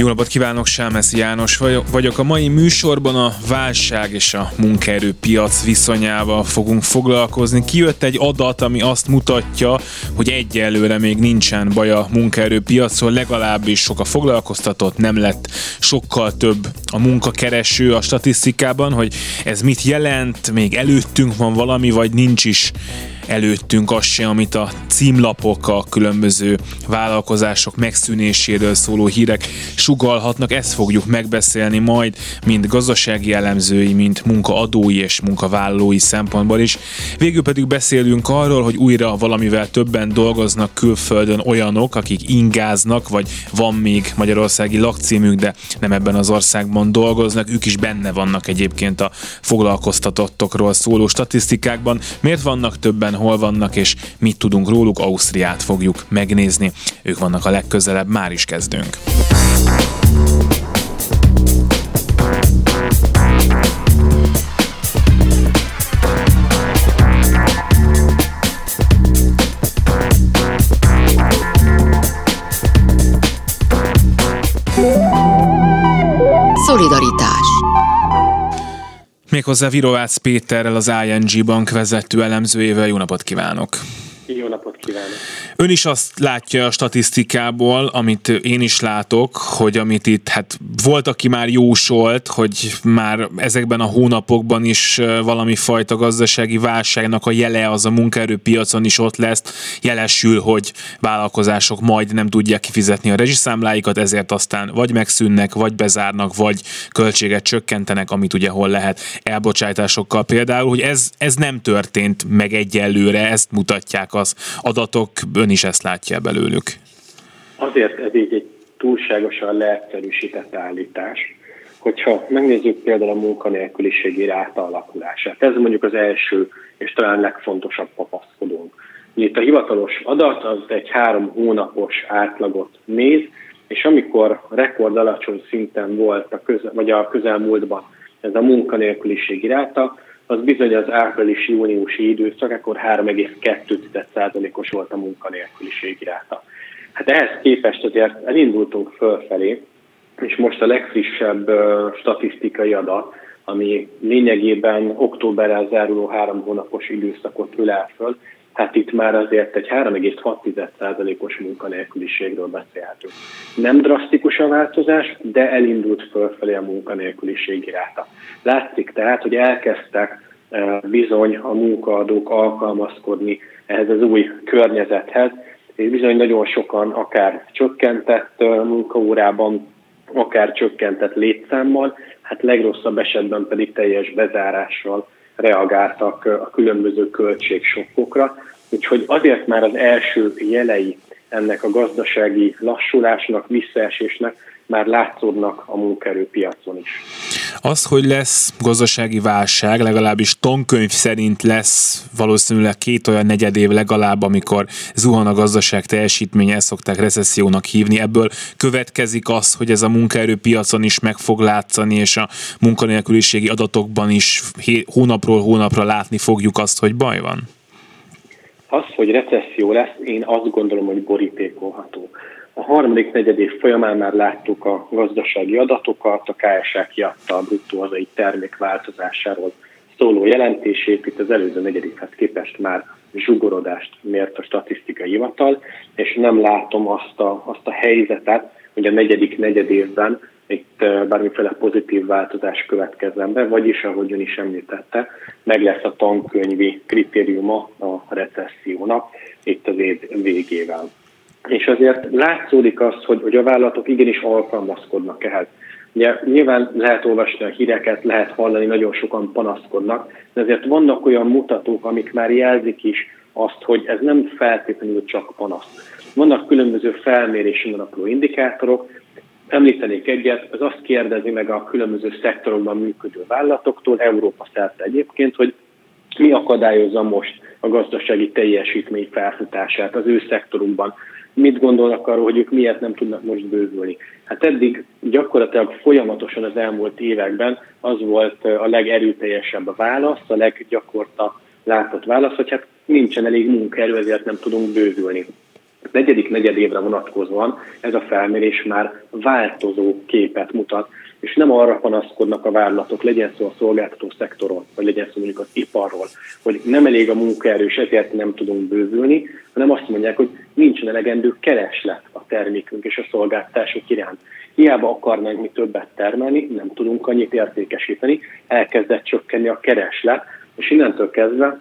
Jó napot kívánok, Sámeszi János vagyok. A mai műsorban a válság és a munkaerőpiac viszonyával fogunk foglalkozni. Kijött egy adat, ami azt mutatja, hogy egyelőre még nincsen baj a munkaerőpiacon, legalábbis sok a foglalkoztatott, nem lett sokkal több a munkakereső a statisztikában, hogy ez mit jelent, még előttünk van valami, vagy nincs is előttünk az se, amit a címlapok, a különböző vállalkozások megszűnéséről szóló hírek sugalhatnak. Ezt fogjuk megbeszélni majd, mind gazdasági elemzői, mint munkaadói és munkavállalói szempontból is. Végül pedig beszélünk arról, hogy újra valamivel többen dolgoznak külföldön olyanok, akik ingáznak, vagy van még magyarországi lakcímük, de nem ebben az országban dolgoznak, ők is benne vannak egyébként a foglalkoztatottokról szóló statisztikákban. Miért vannak többen hol vannak, és mit tudunk róluk, Ausztriát fogjuk megnézni. Ők vannak a legközelebb, már is kezdünk. Szolidaritás Méghozzá Virovácz Péterrel, az ING Bank vezető elemzőjével. Jó napot kívánok! Jó napot kívánok! Ön is azt látja a statisztikából, amit én is látok, hogy amit itt, hát volt, aki már jósolt, hogy már ezekben a hónapokban is valami fajta gazdasági válságnak a jele az a munkaerőpiacon is ott lesz, jelesül, hogy vállalkozások majd nem tudják kifizetni a rezsiszámláikat, ezért aztán vagy megszűnnek, vagy bezárnak, vagy költséget csökkentenek, amit ugye hol lehet elbocsátásokkal például, hogy ez, ez nem történt meg egyelőre, ezt mutatják az adatok, ön is ezt látja belőlük? Azért ez így egy túlságosan leegyszerűsített állítás. Hogyha megnézzük például a munkanélküliségi ráta ez mondjuk az első és talán legfontosabb papaszkodónk. Itt a hivatalos adat az egy három hónapos átlagot néz, és amikor rekord alacsony szinten volt a közel, vagy a közelmúltban ez a munkanélküliségi ráta, az bizony az április-júniusi időszak, akkor 3,2%-os volt a munkanélküliség ráta. Hát ehhez képest azért elindultunk fölfelé, és most a legfrissebb statisztikai adat, ami lényegében októberrel záruló három hónapos időszakot ül el föl, hát itt már azért egy 3,6%-os munkanélküliségről beszélhetünk. Nem drasztikus a változás, de elindult fölfelé a munkanélküliség ráta. Látszik tehát, hogy elkezdtek e, bizony a munkaadók alkalmazkodni ehhez az új környezethez, és bizony nagyon sokan akár csökkentett e, munkaórában, akár csökkentett létszámmal, hát legrosszabb esetben pedig teljes bezárással reagáltak a különböző költségsokkokra. Úgyhogy azért már az első jelei ennek a gazdasági lassulásnak, visszaesésnek már látszódnak a munkaerőpiacon is. Az, hogy lesz gazdasági válság, legalábbis tankönyv szerint lesz valószínűleg két olyan negyed év legalább, amikor zuhan a gazdaság teljesítménye, ezt szokták recessziónak hívni. Ebből következik az, hogy ez a munkaerőpiacon is meg fog látszani, és a munkanélküliségi adatokban is hónapról hónapra látni fogjuk azt, hogy baj van? Az, hogy recesszió lesz, én azt gondolom, hogy borítékolható. A harmadik negyedév folyamán már láttuk a gazdasági adatokat, a KSA kiadta a bruttó hazai termék változásáról szóló jelentését, itt az előző negyedévhez képest már zsugorodást mért a statisztikai hivatal, és nem látom azt a, azt a helyzetet, hogy a negyedik negyedévben itt bármiféle pozitív változás következzen be, vagyis, ahogy ön is említette, meg lesz a tankönyvi kritériuma a recessziónak itt az év végével. És azért látszódik az, hogy, hogy a vállalatok igenis alkalmazkodnak ehhez. Ugye nyilván lehet olvasni a híreket, lehet hallani, nagyon sokan panaszkodnak, de azért vannak olyan mutatók, amik már jelzik is azt, hogy ez nem feltétlenül csak panasz. Vannak különböző felmérésen alapuló indikátorok, Említenék egyet, az azt kérdezi meg a különböző szektorokban működő vállalatoktól, Európa szerte egyébként, hogy mi akadályozza most a gazdasági teljesítmény felfutását az ő szektorunkban mit gondolnak arról, hogy ők miért nem tudnak most bővülni. Hát eddig gyakorlatilag folyamatosan az elmúlt években az volt a legerőteljesebb a válasz, a leggyakorta látott válasz, hogy hát nincsen elég munkaerő, ezért nem tudunk bővülni. A negyedik negyed évre vonatkozóan ez a felmérés már változó képet mutat, és nem arra panaszkodnak a vállalatok, legyen szó a szolgáltató szektoron, vagy legyen szó mondjuk az iparról, hogy nem elég a munkaerő, és ezért nem tudunk bővülni, hanem azt mondják, hogy nincsen elegendő kereslet a termékünk és a szolgáltatások iránt. Hiába akarnánk mi többet termelni, nem tudunk annyit értékesíteni, elkezdett csökkenni a kereslet, és innentől kezdve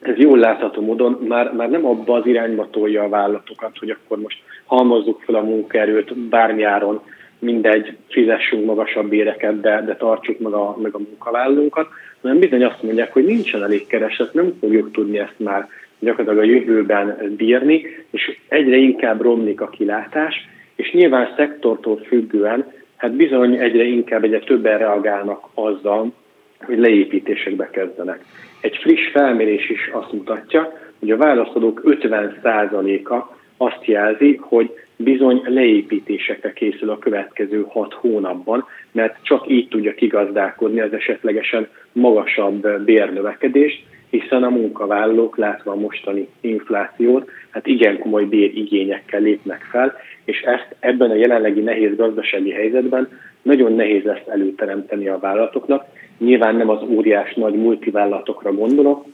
ez jól látható módon már, már nem abba az irányba tolja a vállalatokat, hogy akkor most halmozzuk fel a munkaerőt bármiáron, mindegy, fizessünk magasabb éreket, de, de tartsuk meg a, meg a munkavállalókat, hanem bizony azt mondják, hogy nincsen elég kereset, nem fogjuk tudni ezt már gyakorlatilag a jövőben bírni, és egyre inkább romlik a kilátás, és nyilván szektortól függően, hát bizony egyre inkább egyre többen reagálnak azzal, hogy leépítésekbe kezdenek. Egy friss felmérés is azt mutatja, hogy a válaszadók 50%-a azt jelzi, hogy bizony leépítésekre készül a következő hat hónapban, mert csak így tudja kigazdálkodni az esetlegesen magasabb bérnövekedést, hiszen a munkavállalók látva a mostani inflációt, hát igen komoly bérigényekkel lépnek fel, és ezt ebben a jelenlegi nehéz gazdasági helyzetben nagyon nehéz lesz előteremteni a vállalatoknak. Nyilván nem az óriás nagy multivállalatokra gondolok,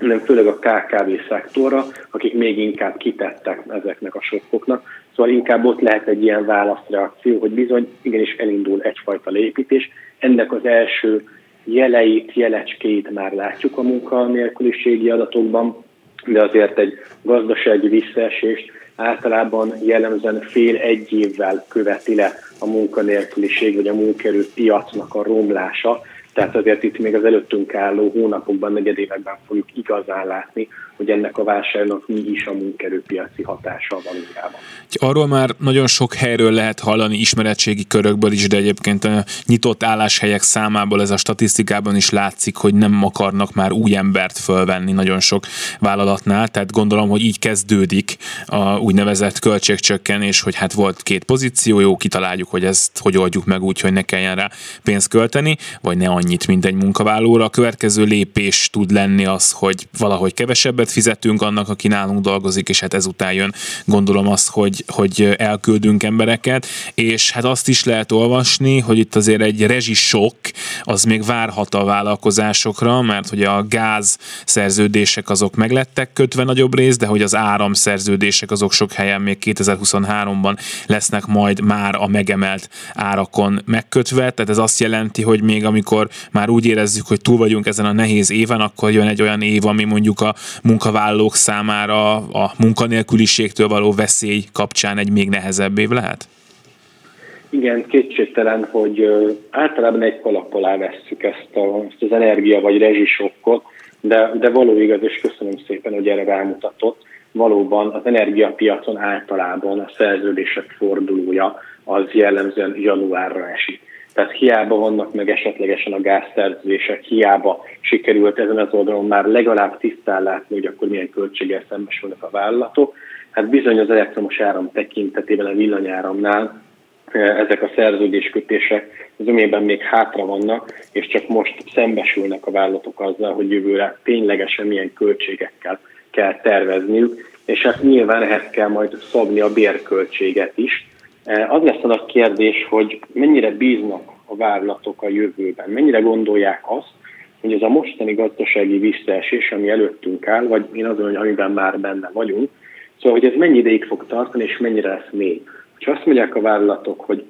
hanem főleg a KKV szektorra, akik még inkább kitettek ezeknek a sokkoknak. Szóval inkább ott lehet egy ilyen válaszreakció, hogy bizony igenis elindul egyfajta lépítés. Ennek az első jeleit, jelecskéit már látjuk a munkanélküliségi adatokban, de azért egy gazdasági visszaesést általában jellemzően fél-egy évvel követi le a munkanélküliség vagy a munkerő piacnak a romlása, tehát azért itt még az előttünk álló hónapokban, negyedévekben fogjuk igazán látni, hogy ennek a válságnak mi is a munkerőpiaci hatása valójában. Arról már nagyon sok helyről lehet hallani ismeretségi körökből is, de egyébként a nyitott álláshelyek számából ez a statisztikában is látszik, hogy nem akarnak már új embert fölvenni nagyon sok vállalatnál, tehát gondolom, hogy így kezdődik a úgynevezett költségcsökkenés, hogy hát volt két pozíció, jó, kitaláljuk, hogy ezt hogy oldjuk meg úgy, hogy ne kelljen rá pénzt költeni, vagy ne annyit, mint egy munkavállalóra. A következő lépés tud lenni az, hogy valahogy kevesebbet kevesebbet fizetünk annak, aki nálunk dolgozik, és hát ezután jön gondolom az, hogy, hogy elküldünk embereket, és hát azt is lehet olvasni, hogy itt azért egy rezsisok az még várhat a vállalkozásokra, mert hogy a gáz szerződések azok meglettek kötve nagyobb rész, de hogy az áram szerződések azok sok helyen még 2023-ban lesznek majd már a megemelt árakon megkötve, tehát ez azt jelenti, hogy még amikor már úgy érezzük, hogy túl vagyunk ezen a nehéz éven, akkor jön egy olyan év, ami mondjuk a munkavállalók számára a munkanélküliségtől való veszély kapcsán egy még nehezebb év lehet? Igen, kétségtelen, hogy általában egy kalap alá vesszük ezt, a, ezt az energia vagy rezsisokkot, de, de való igaz, és köszönöm szépen, hogy erre rámutatott, valóban az energiapiacon általában a szerződések fordulója az jellemzően januárra esik. Tehát hiába vannak meg esetlegesen a gázszerződések, hiába sikerült ezen az oldalon már legalább tisztán látni, hogy akkor milyen költséggel szembesülnek a vállalatok. Hát bizony az elektromos áram tekintetében a villanyáramnál eh, ezek a szerződéskötések zömében még hátra vannak, és csak most szembesülnek a vállalatok azzal, hogy jövőre ténylegesen milyen költségekkel kell tervezniük, és hát nyilván ehhez kell majd szabni a bérköltséget is, az lesz a nagy kérdés, hogy mennyire bíznak a vállalatok a jövőben, mennyire gondolják azt, hogy ez a mostani gazdasági visszaesés, ami előttünk áll, vagy én azon, hogy amiben már benne vagyunk, szóval, hogy ez mennyi ideig fog tartani, és mennyire lesz mély. Ha azt mondják a vállalatok, hogy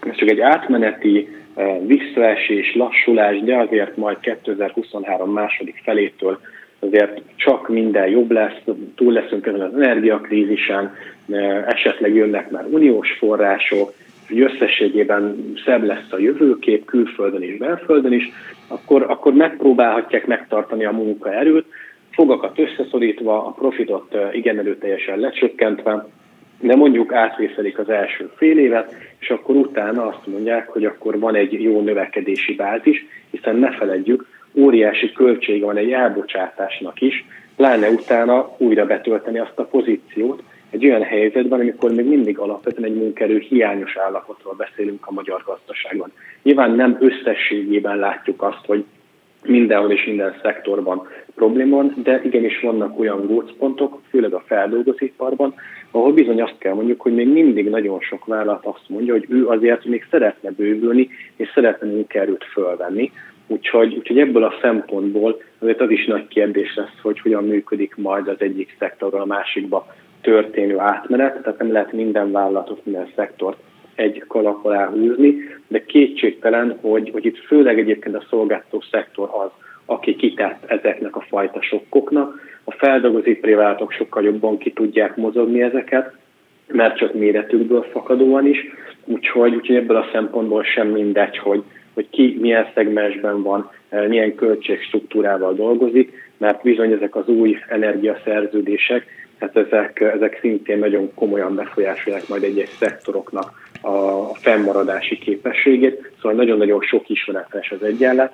ez csak egy átmeneti eh, visszaesés, lassulás, de azért majd 2023 második felétől azért csak minden jobb lesz, túl leszünk ezen az energiakrízisen, esetleg jönnek már uniós források, hogy összességében szebb lesz a jövőkép külföldön és belföldön is, akkor, akkor megpróbálhatják megtartani a munkaerőt, fogakat összeszorítva, a profitot igen erőteljesen lecsökkentve, de mondjuk átvészelik az első fél évet, és akkor utána azt mondják, hogy akkor van egy jó növekedési bázis, hiszen ne feledjük, óriási költsége van egy elbocsátásnak is, pláne utána újra betölteni azt a pozíciót, egy olyan helyzetben, amikor még mindig alapvetően egy munkerő hiányos állapotról beszélünk a magyar gazdaságban. Nyilván nem összességében látjuk azt, hogy mindenhol és minden szektorban probléma van, de igenis vannak olyan gócpontok, főleg a feldolgozóiparban, ahol bizony azt kell mondjuk, hogy még mindig nagyon sok vállalat azt mondja, hogy ő azért még szeretne bővülni, és szeretne munkaerőt fölvenni. Úgyhogy, úgyhogy ebből a szempontból azért az is nagy kérdés lesz, hogy hogyan működik majd az egyik szektorról a másikba történő átmenet, tehát nem lehet minden vállalatot, minden szektort egy kalap alá húzni, de kétségtelen, hogy, hogy itt főleg egyébként a szolgáltató szektor az, aki kitett ezeknek a fajta sokkoknak. A feldolgozóipari vállalatok sokkal jobban ki tudják mozogni ezeket, mert csak méretükből fakadóan is, úgyhogy, úgyhogy ebből a szempontból sem mindegy, hogy, hogy ki milyen szegmensben van, eh, milyen költségstruktúrával dolgozik, mert bizony ezek az új energiaszerződések, hát ezek, ezek szintén nagyon komolyan befolyásolják majd egyes szektoroknak a fennmaradási képességét, szóval nagyon-nagyon sok ismeretes az egyenlet,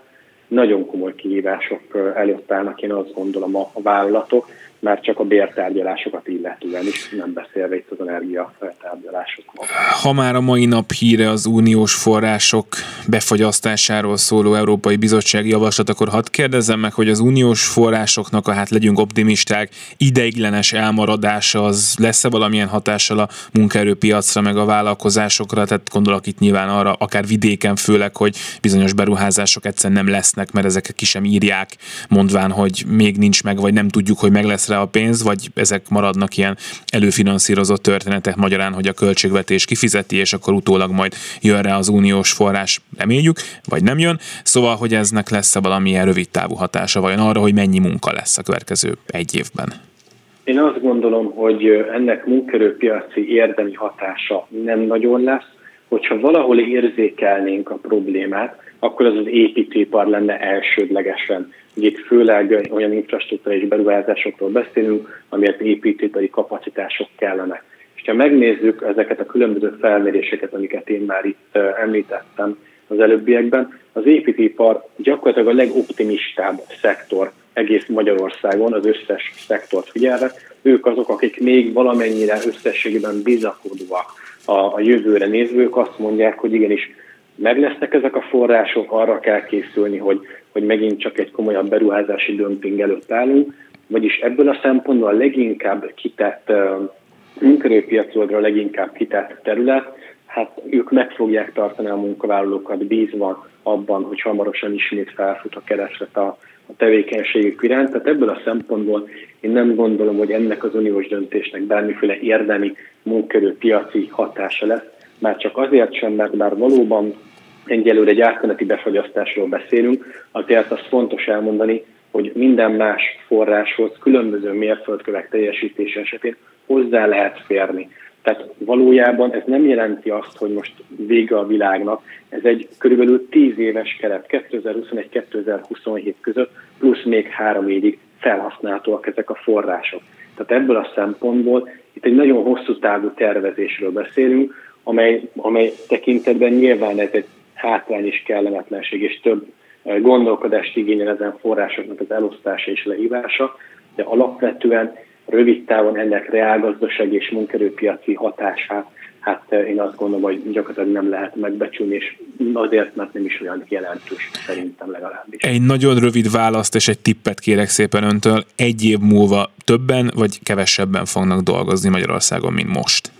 nagyon komoly kihívások előtt állnak, én azt gondolom a vállalatok, már csak a bértárgyalásokat illetően is, nem beszélve itt az energiatárgyalásokról. Ha már a mai nap híre az uniós források befagyasztásáról szóló Európai Bizottság javaslat, akkor hadd kérdezzem meg, hogy az uniós forrásoknak a hát legyünk optimisták, ideiglenes elmaradása az lesz-e valamilyen hatással a munkaerőpiacra, meg a vállalkozásokra, tehát gondolok itt nyilván arra, akár vidéken főleg, hogy bizonyos beruházások egyszerűen nem lesznek, mert ezek ki sem írják, mondván, hogy még nincs meg, vagy nem tudjuk, hogy meg lesz rá a pénz, vagy ezek maradnak ilyen előfinanszírozott történetek magyarán, hogy a költségvetés kifizeti, és akkor utólag majd jön rá az uniós forrás, reméljük, vagy nem jön. Szóval, hogy eznek lesz-e valamilyen rövid távú hatása, vajon arra, hogy mennyi munka lesz a következő egy évben? Én azt gondolom, hogy ennek munkerőpiaci érdemi hatása nem nagyon lesz, hogyha valahol érzékelnénk a problémát, akkor az az építőipar lenne elsődlegesen. Ugye itt főleg olyan infrastruktúrális beruházásokról beszélünk, amiért építőipari kapacitások kellenek. És ha megnézzük ezeket a különböző felméréseket, amiket én már itt említettem az előbbiekben, az építőipar gyakorlatilag a legoptimistább szektor egész Magyarországon, az összes szektort figyelve. Ők azok, akik még valamennyire összességében bizakodóak a, a jövőre nézvők, azt mondják, hogy igenis meg lesznek ezek a források, arra kell készülni, hogy, hogy megint csak egy komolyabb beruházási dömping előtt állunk, vagyis ebből a szempontból a leginkább kitett munkerőpiacoldra leginkább kitett terület, hát ők meg fogják tartani a munkavállalókat bízva abban, hogy hamarosan ismét felfut a kereslet a, a tevékenységük iránt. Tehát ebből a szempontból én nem gondolom, hogy ennek az uniós döntésnek bármiféle érdemi munkerőpiaci hatása lesz, már csak azért sem, mert bár valóban egyelőre egy átmeneti befagyasztásról beszélünk, azért azt fontos elmondani, hogy minden más forráshoz különböző mérföldkövek teljesítése esetén hozzá lehet férni. Tehát valójában ez nem jelenti azt, hogy most vége a világnak, ez egy körülbelül 10 éves keret, 2021-2027 között, plusz még három évig felhasználhatóak ezek a források. Tehát ebből a szempontból itt egy nagyon hosszú távú tervezésről beszélünk, amely, amely tekintetben nyilván ez egy hátrány és kellemetlenség, és több eh, gondolkodást igényel ezen forrásoknak az elosztása és lehívása, de alapvetően rövid távon ennek reálgazdaság és munkerőpiaci hatását, hát eh, én azt gondolom, hogy gyakorlatilag nem lehet megbecsülni, és azért, mert nem is olyan jelentős, szerintem legalábbis. Egy nagyon rövid választ és egy tippet kérek szépen öntől. Egy év múlva többen vagy kevesebben fognak dolgozni Magyarországon, mint most?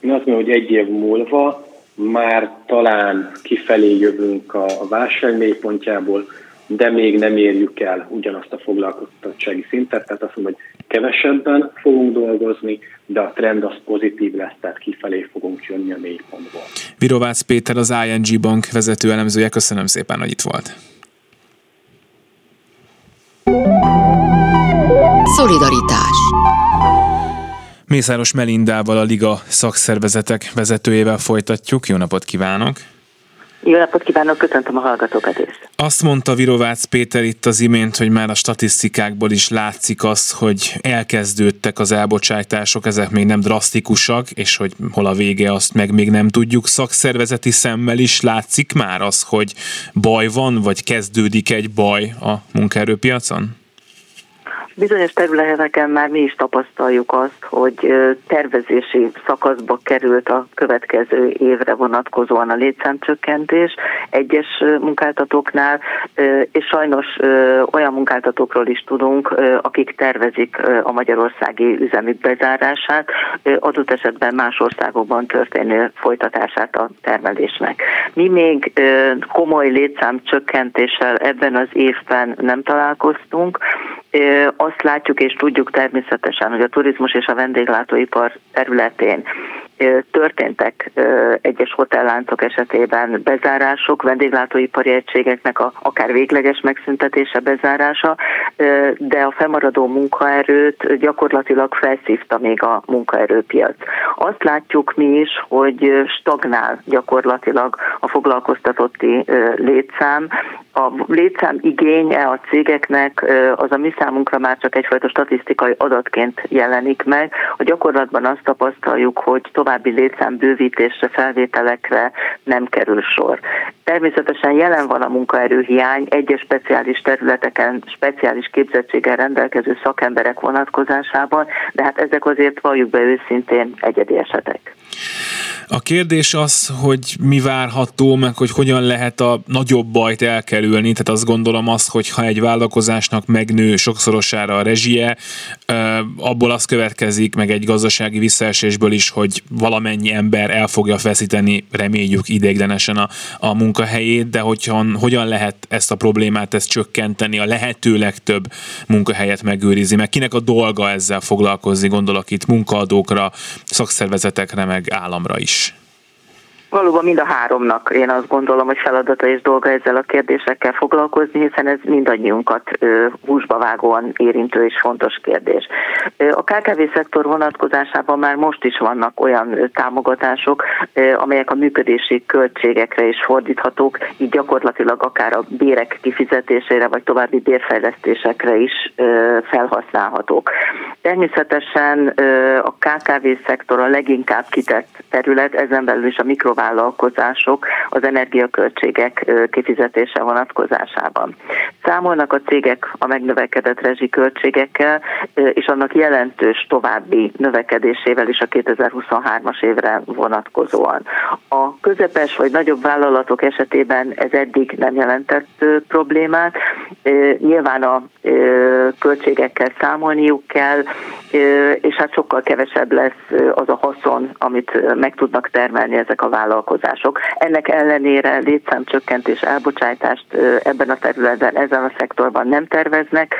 Én azt mondom, hogy egy év múlva már talán kifelé jövünk a, a válság mélypontjából, de még nem érjük el ugyanazt a foglalkoztatottsági szintet, tehát azt mondom, hogy kevesebben fogunk dolgozni, de a trend az pozitív lesz, tehát kifelé fogunk jönni a mélypontból. Virovácz Péter, az ING Bank vezető elemzője, köszönöm szépen, hogy itt volt. Szolidaritás Mészáros Melindával, a Liga szakszervezetek vezetőjével folytatjuk. Jó napot kívánok! Jó napot kívánok, köszöntöm a hallgatókat is. Azt mondta Virovácz Péter itt az imént, hogy már a statisztikákból is látszik az, hogy elkezdődtek az elbocsátások, ezek még nem drasztikusak, és hogy hol a vége, azt meg még nem tudjuk. Szakszervezeti szemmel is látszik már az, hogy baj van, vagy kezdődik egy baj a munkaerőpiacon? Bizonyos területeken már mi is tapasztaljuk azt, hogy tervezési szakaszba került a következő évre vonatkozóan a létszámcsökkentés egyes munkáltatóknál, és sajnos olyan munkáltatókról is tudunk, akik tervezik a magyarországi üzemük bezárását, adott esetben más országokban történő folytatását a termelésnek. Mi még komoly létszámcsökkentéssel ebben az évben nem találkoztunk, azt látjuk és tudjuk természetesen, hogy a turizmus és a vendéglátóipar területén történtek egyes hotelláncok esetében bezárások, vendéglátóipari egységeknek a, akár végleges megszüntetése, bezárása, de a fennmaradó munkaerőt gyakorlatilag felszívta még a munkaerőpiac. Azt látjuk mi is, hogy stagnál gyakorlatilag a foglalkoztatotti létszám. A létszám igénye a cégeknek az a mi számunkra már csak egyfajta statisztikai adatként jelenik meg. A gyakorlatban azt tapasztaljuk, hogy további létszámbővítésre, felvételekre nem kerül sor. Természetesen jelen van a munkaerőhiány egyes speciális területeken, speciális képzettséggel rendelkező szakemberek vonatkozásában, de hát ezek azért valljuk be őszintén egyedi esetek. A kérdés az, hogy mi várható, meg hogy hogyan lehet a nagyobb bajt elkerülni. Tehát azt gondolom azt, hogy ha egy vállalkozásnak megnő sokszorosára a rezsie, abból az következik, meg egy gazdasági visszaesésből is, hogy valamennyi ember el fogja feszíteni, reméljük ideiglenesen a, a munkahelyét, de hogyha, hogyan lehet ezt a problémát ezt csökkenteni, a lehető legtöbb munkahelyet megőrizni, meg kinek a dolga ezzel foglalkozni, gondolok itt munkaadókra, szakszervezetekre, meg államra is. Valóban mind a háromnak én azt gondolom, hogy feladata és dolga ezzel a kérdésekkel foglalkozni, hiszen ez mindannyiunkat húsba vágóan érintő és fontos kérdés. A KKV szektor vonatkozásában már most is vannak olyan támogatások, amelyek a működési költségekre is fordíthatók, így gyakorlatilag akár a bérek kifizetésére vagy további bérfejlesztésekre is felhasználhatók. Természetesen a KKV szektor a leginkább kitett terület, ezen belül is a mikro vállalkozások az energiaköltségek kifizetése vonatkozásában. Számolnak a cégek a megnövekedett rezsiköltségekkel, és annak jelentős további növekedésével is a 2023-as évre vonatkozóan. A közepes vagy nagyobb vállalatok esetében ez eddig nem jelentett problémát. Nyilván a költségekkel számolniuk kell, és hát sokkal kevesebb lesz az a haszon, amit meg tudnak termelni ezek a vállalatok vállalkozások. Ennek ellenére létszámcsökkentés, elbocsátást ebben a területen, ezen a szektorban nem terveznek.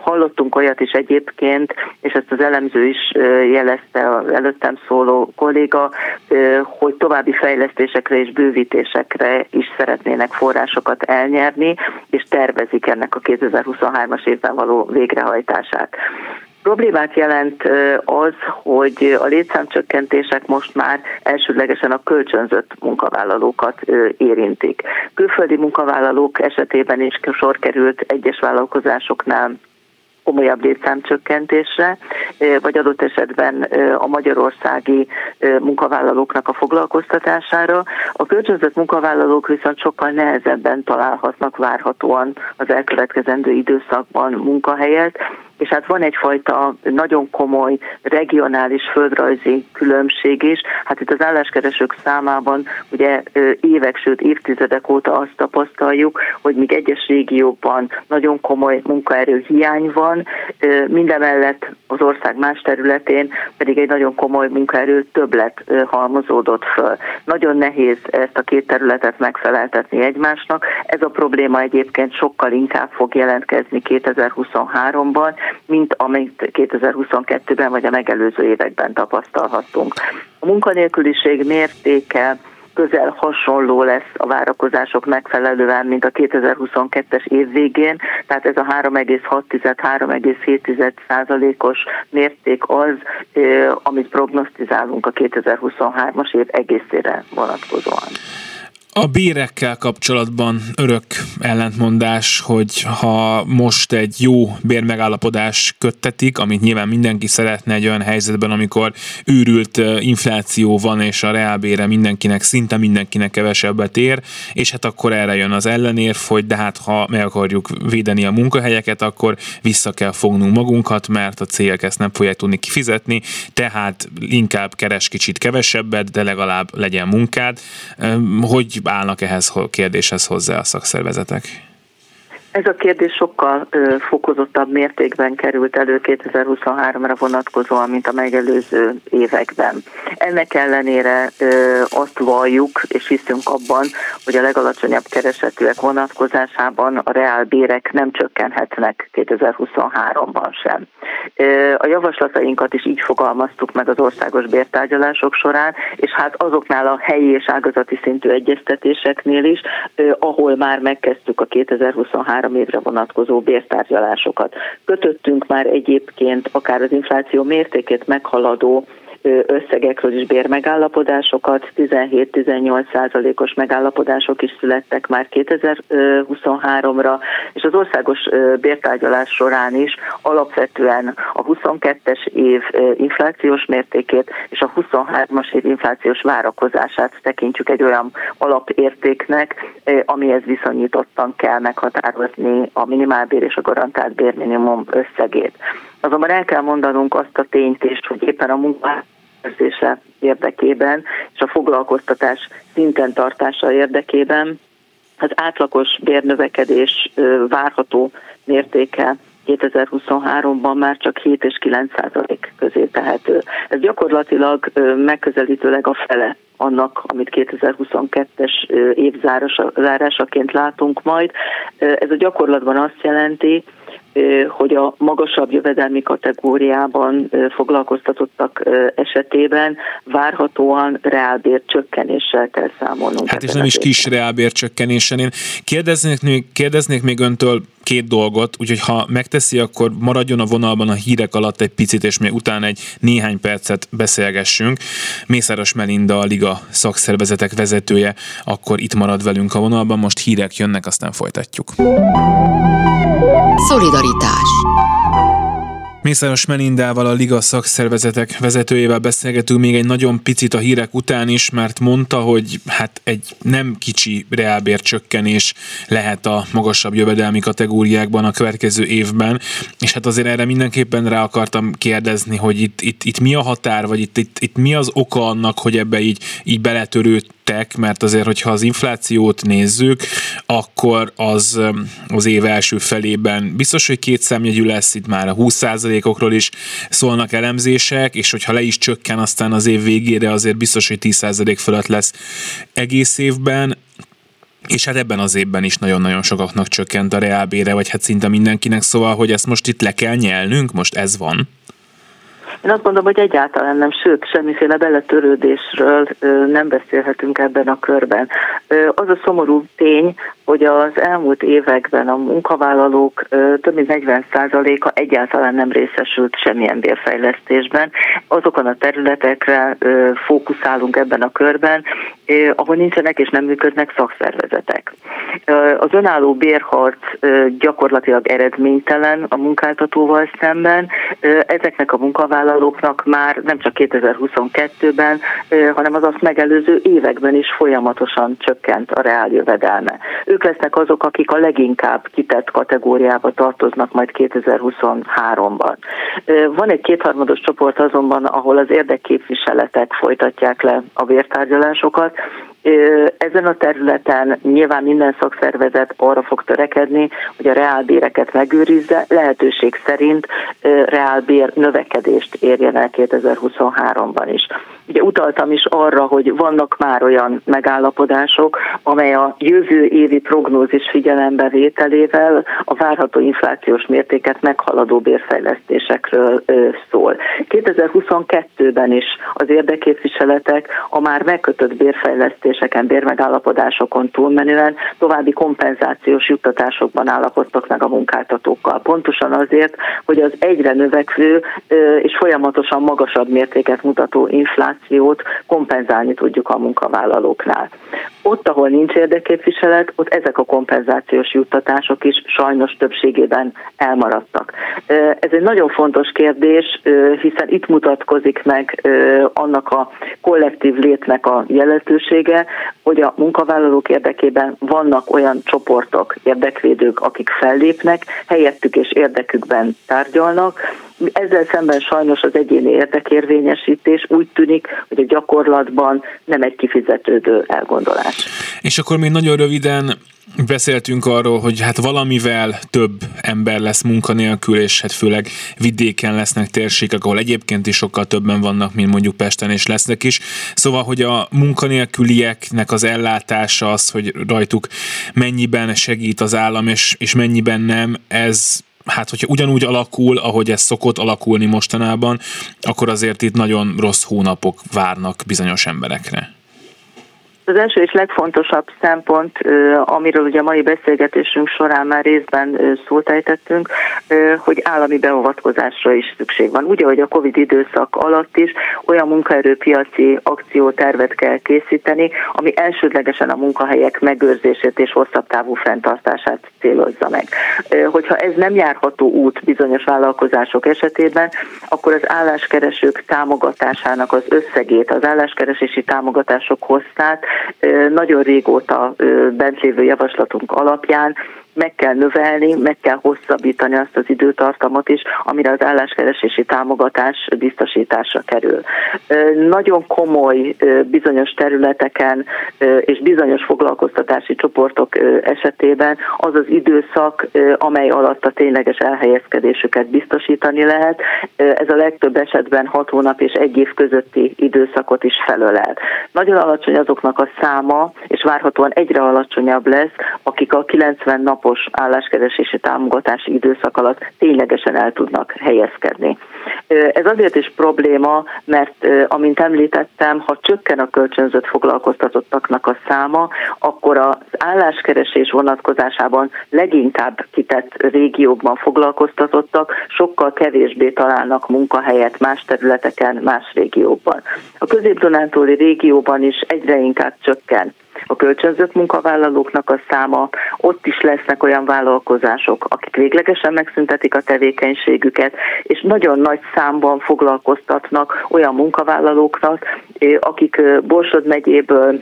Hallottunk olyat is egyébként, és ezt az elemző is jelezte az előttem szóló kolléga, hogy további fejlesztésekre és bővítésekre is szeretnének forrásokat elnyerni, és tervezik ennek a 2023-as évben való végrehajtását. Problémát jelent az, hogy a létszámcsökkentések most már elsődlegesen a kölcsönzött munkavállalókat érintik. Külföldi munkavállalók esetében is sor került egyes vállalkozásoknál komolyabb létszámcsökkentésre, vagy adott esetben a magyarországi munkavállalóknak a foglalkoztatására. A kölcsönzött munkavállalók viszont sokkal nehezebben találhatnak várhatóan az elkövetkezendő időszakban munkahelyet, és hát van egyfajta nagyon komoly regionális földrajzi különbség is. Hát itt az álláskeresők számában ugye évek, sőt évtizedek óta azt tapasztaljuk, hogy míg egyes régiókban nagyon komoly munkaerő hiány van, mindemellett az ország más területén pedig egy nagyon komoly munkaerő többlet halmozódott föl. Nagyon nehéz ezt a két területet megfeleltetni egymásnak. Ez a probléma egyébként sokkal inkább fog jelentkezni 2023-ban, mint amit 2022-ben vagy a megelőző években tapasztalhattunk. A munkanélküliség mértéke közel hasonló lesz a várakozások megfelelően, mint a 2022-es év végén, tehát ez a 3,6-3,7 százalékos mérték az, amit prognosztizálunk a 2023-as év egészére vonatkozóan. A bérekkel kapcsolatban örök ellentmondás, hogy ha most egy jó bérmegállapodás köttetik, amit nyilván mindenki szeretne egy olyan helyzetben, amikor őrült infláció van, és a reálbére mindenkinek, szinte mindenkinek kevesebbet ér, és hát akkor erre jön az ellenérv, hogy de hát ha meg akarjuk védeni a munkahelyeket, akkor vissza kell fognunk magunkat, mert a cégek ezt nem fogják tudni kifizetni, tehát inkább keres kicsit kevesebbet, de legalább legyen munkád. Hogy állnak ehhez a kérdéshez hozzá a szakszervezetek? Ez a kérdés sokkal ö, fokozottabb mértékben került elő 2023-ra vonatkozóan, mint a megelőző években. Ennek ellenére ö, azt valljuk, és hiszünk abban, hogy a legalacsonyabb keresetűek vonatkozásában a reálbérek nem csökkenhetnek 2023-ban sem. Ö, a javaslatainkat is így fogalmaztuk meg az országos bértárgyalások során, és hát azoknál a helyi és ágazati szintű egyeztetéseknél is, ö, ahol már megkezdtük a 2023 három évre vonatkozó bértárgyalásokat. Kötöttünk már egyébként akár az infláció mértékét meghaladó összegekről is bérmegállapodásokat, 17-18 százalékos megállapodások is születtek már 2023-ra, és az országos bértárgyalás során is alapvetően a 22-es év inflációs mértékét és a 23-as év inflációs várakozását tekintjük egy olyan alapértéknek, amihez viszonyítottan kell meghatározni a minimálbér és a garantált bérminimum összegét. Azonban el kell mondanunk azt a tényt is, hogy éppen a munka megőrzése érdekében és a foglalkoztatás szinten tartása érdekében az átlagos bérnövekedés várható mértéke 2023-ban már csak 7 és 9 százalék közé tehető. Ez gyakorlatilag megközelítőleg a fele annak, amit 2022-es év zárásaként látunk majd. Ez a gyakorlatban azt jelenti, hogy a magasabb jövedelmi kategóriában foglalkoztatottak esetében várhatóan reálbér csökkenéssel kell számolnunk. Hát és nem is kis reálbér csökkenésen. Én kérdeznék még, kérdeznék még öntől két dolgot, úgyhogy ha megteszi, akkor maradjon a vonalban a hírek alatt egy picit, és még utána egy néhány percet beszélgessünk. Mészáros Melinda, a Liga szakszervezetek vezetője, akkor itt marad velünk a vonalban, most hírek jönnek, aztán folytatjuk. Szolidaritás Mészáros Melindával, a Liga szakszervezetek vezetőjével beszélgetünk még egy nagyon picit a hírek után is, mert mondta, hogy hát egy nem kicsi reálbér csökkenés lehet a magasabb jövedelmi kategóriákban a következő évben, és hát azért erre mindenképpen rá akartam kérdezni, hogy itt, itt, itt mi a határ, vagy itt, itt, itt mi az oka annak, hogy ebbe így, így beletörődt tettek, mert azért, hogyha az inflációt nézzük, akkor az az év első felében biztos, hogy két számjegyű lesz, itt már a 20%-okról is szólnak elemzések, és hogyha le is csökken aztán az év végére, azért biztos, hogy 10% fölött lesz egész évben, és hát ebben az évben is nagyon-nagyon sokaknak csökkent a reálbére, vagy hát szinte mindenkinek, szóval, hogy ezt most itt le kell nyelnünk, most ez van. Én azt mondom, hogy egyáltalán nem, sőt, semmiféle beletörődésről nem beszélhetünk ebben a körben. Az a szomorú tény, hogy az elmúlt években a munkavállalók több mint 40%-a egyáltalán nem részesült semmilyen bérfejlesztésben. Azokon a területekre fókuszálunk ebben a körben, ahol nincsenek és nem működnek szakszervezetek. Az önálló bérharc gyakorlatilag eredménytelen a munkáltatóval szemben. Ezeknek a munkavállalóknak már nem csak 2022-ben, hanem az azt megelőző években is folyamatosan csökkent a reál. Ők lesznek azok, akik a leginkább kitett kategóriába tartoznak majd 2023-ban. Van egy kétharmados csoport azonban, ahol az érdekképviseletek folytatják le a vértárgyalásokat, ezen a területen nyilván minden szakszervezet arra fog törekedni, hogy a reálbéreket megőrizze, lehetőség szerint reálbér növekedést érjen el 2023-ban is. Ugye utaltam is arra, hogy vannak már olyan megállapodások, amely a jövő évi prognózis figyelembe vételével a várható inflációs mértéket meghaladó bérfejlesztésekről szól. 2022-ben is az érdekképviseletek a már megkötött bérfejlesztéseken, bérmegállapodásokon túlmenően további kompenzációs juttatásokban állapodtak meg a munkáltatókkal. Pontosan azért, hogy az egyre növekvő és folyamatosan magasabb mértéket mutató inflációt kompenzálni tudjuk a munkavállalóknál. Ott, ahol nincs érdekképviselet, ott ezek a kompenzációs juttatások is sajnos többségében elmaradtak. Ez egy nagyon fontos kérdés, hiszen itt mutatkozik meg annak a kollektív létnek a jelentősége, hogy a munkavállalók érdekében vannak olyan csoportok, érdekvédők, akik fellépnek, helyettük és érdekükben tárgyalnak, ezzel szemben sajnos az egyéni érdekérvényesítés úgy tűnik, hogy a gyakorlatban nem egy kifizetődő elgondolás. És akkor még nagyon röviden beszéltünk arról, hogy hát valamivel több ember lesz munkanélkül, és hát főleg vidéken lesznek térségek, ahol egyébként is sokkal többen vannak, mint mondjuk Pesten és lesznek is. Szóval, hogy a munkanélkülieknek az ellátása az, hogy rajtuk mennyiben segít az állam, és, és mennyiben nem, ez hát hogyha ugyanúgy alakul, ahogy ez szokott alakulni mostanában, akkor azért itt nagyon rossz hónapok várnak bizonyos emberekre. Az első és legfontosabb szempont, amiről ugye a mai beszélgetésünk során már részben szót ejtettünk, hogy állami beavatkozásra is szükség van. Ugye, hogy a Covid időszak alatt is olyan munkaerőpiaci akciótervet kell készíteni, ami elsődlegesen a munkahelyek megőrzését és hosszabb távú fenntartását célozza meg. Hogyha ez nem járható út bizonyos vállalkozások esetében, akkor az álláskeresők támogatásának az összegét, az álláskeresési támogatások hosszát nagyon régóta bent lévő javaslatunk alapján meg kell növelni, meg kell hosszabbítani azt az időtartamot is, amire az álláskeresési támogatás biztosításra kerül. Nagyon komoly bizonyos területeken és bizonyos foglalkoztatási csoportok esetében az az időszak, amely alatt a tényleges elhelyezkedésüket biztosítani lehet, ez a legtöbb esetben 6 hónap és egy év közötti időszakot is felölel. Nagyon alacsony azoknak a száma, és várhatóan egyre alacsonyabb lesz, akik a 90 nap napos álláskeresési támogatási időszak alatt ténylegesen el tudnak helyezkedni. Ez azért is probléma, mert amint említettem, ha csökken a kölcsönzött foglalkoztatottaknak a száma, akkor az álláskeresés vonatkozásában leginkább kitett régiókban foglalkoztatottak sokkal kevésbé találnak munkahelyet más területeken, más régiókban. A közép-dunántúli régióban is egyre inkább csökken a kölcsönzött munkavállalóknak a száma, ott is lesznek olyan vállalkozások, akik véglegesen megszüntetik a tevékenységüket, és nagyon nagy számban foglalkoztatnak olyan munkavállalóknak, eh, akik eh, Borsod megyéből,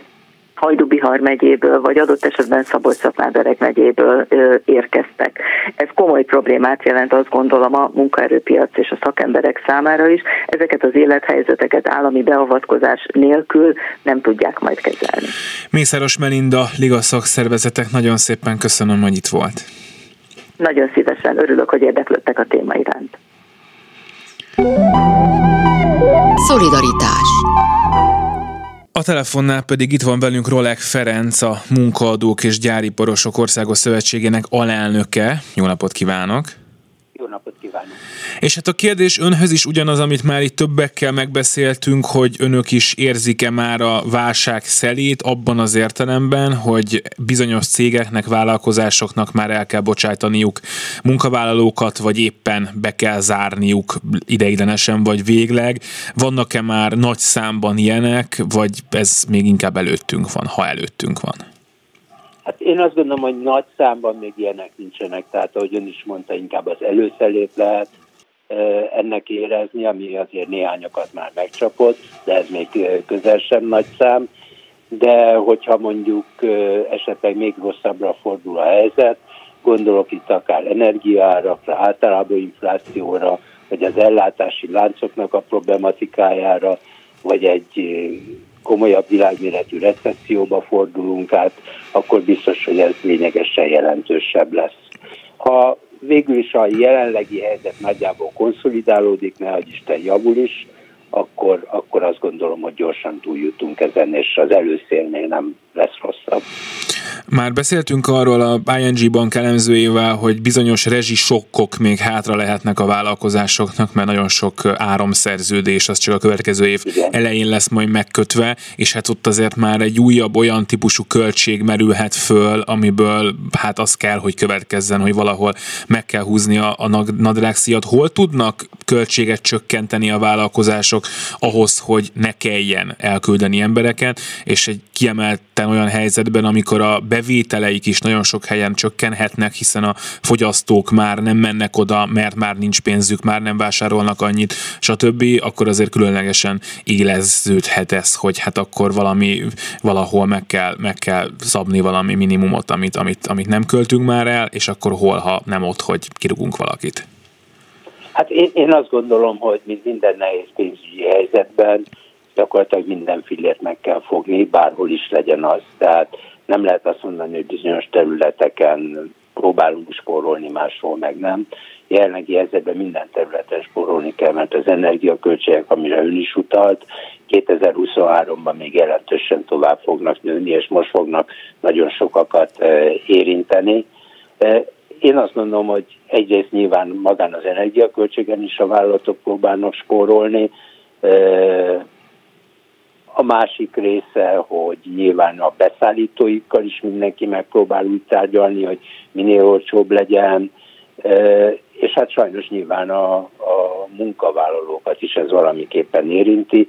Hajdubihar megyéből, vagy adott esetben szabolcs szatmár megyéből érkeztek. Ez komoly problémát jelent, azt gondolom a munkaerőpiac és a szakemberek számára is. Ezeket az élethelyzeteket állami beavatkozás nélkül nem tudják majd kezelni. Mészáros Melinda, Liga szakszervezetek, nagyon szépen köszönöm, hogy itt volt. Nagyon szívesen, örülök, hogy érdeklődtek a téma iránt. Szolidaritás a telefonnál pedig itt van velünk Rolek Ferenc, a Munkaadók és Gyáriparosok Országos Szövetségének alelnöke. Jó napot kívánok! Jó napot kívánok! És hát a kérdés önhöz is ugyanaz, amit már itt többekkel megbeszéltünk, hogy önök is érzik-e már a válság szelét abban az értelemben, hogy bizonyos cégeknek, vállalkozásoknak már el kell bocsájtaniuk munkavállalókat, vagy éppen be kell zárniuk ideiglenesen, vagy végleg. Vannak-e már nagy számban ilyenek, vagy ez még inkább előttünk van, ha előttünk van? Hát én azt gondolom, hogy nagy számban még ilyenek nincsenek, tehát ahogy ön is mondta, inkább az előszelép lehet ennek érezni, ami azért néhányakat már megcsapott, de ez még közel sem nagy szám. De hogyha mondjuk esetleg még rosszabbra fordul a helyzet, gondolok itt akár energiaárakra, általában inflációra, vagy az ellátási láncoknak a problematikájára, vagy egy komolyabb világméretű recesszióba fordulunk át, akkor biztos, hogy ez lényegesen jelentősebb lesz. Ha végül is a jelenlegi helyzet nagyjából konszolidálódik, ne hogy Isten javul is, akkor, akkor azt gondolom, hogy gyorsan túljutunk ezen, és az előszélnél nem lesz rosszabb. Már beszéltünk arról a ING bank elemzőjével, hogy bizonyos rezsi sokkok még hátra lehetnek a vállalkozásoknak, mert nagyon sok áramszerződés az csak a következő év Igen. elején lesz majd megkötve, és hát ott azért már egy újabb olyan típusú költség merülhet föl, amiből hát az kell, hogy következzen, hogy valahol meg kell húzni a, a nadrágszíjat. Hol tudnak költséget csökkenteni a vállalkozások ahhoz, hogy ne kelljen elküldeni embereket, és egy kiemelten olyan helyzetben, amikor a bevételeik is nagyon sok helyen csökkenhetnek, hiszen a fogyasztók már nem mennek oda, mert már nincs pénzük, már nem vásárolnak annyit, stb., akkor azért különlegesen éleződhet ez, hogy hát akkor valami, valahol meg kell, meg kell szabni valami minimumot, amit, amit, amit nem költünk már el, és akkor hol, ha nem ott, hogy kirugunk valakit. Hát én, én azt gondolom, hogy mint minden nehéz pénzügyi helyzetben gyakorlatilag minden fillért meg kell fogni, bárhol is legyen az. Tehát nem lehet azt mondani, hogy bizonyos területeken próbálunk spórolni, máshol meg nem. Jelenlegi helyzetben minden területen spórolni kell, mert az energiaköltségek, amire ön is utalt, 2023-ban még jelentősen tovább fognak nőni, és most fognak nagyon sokakat eh, érinteni. Eh, én azt mondom, hogy egyrészt nyilván magán az energiaköltségen is a vállalatok próbálnak spórolni, eh, a másik része, hogy nyilván a beszállítóikkal is mindenki megpróbál úgy tárgyalni, hogy minél olcsóbb legyen, és hát sajnos nyilván a, a munkavállalókat is ez valamiképpen érinti,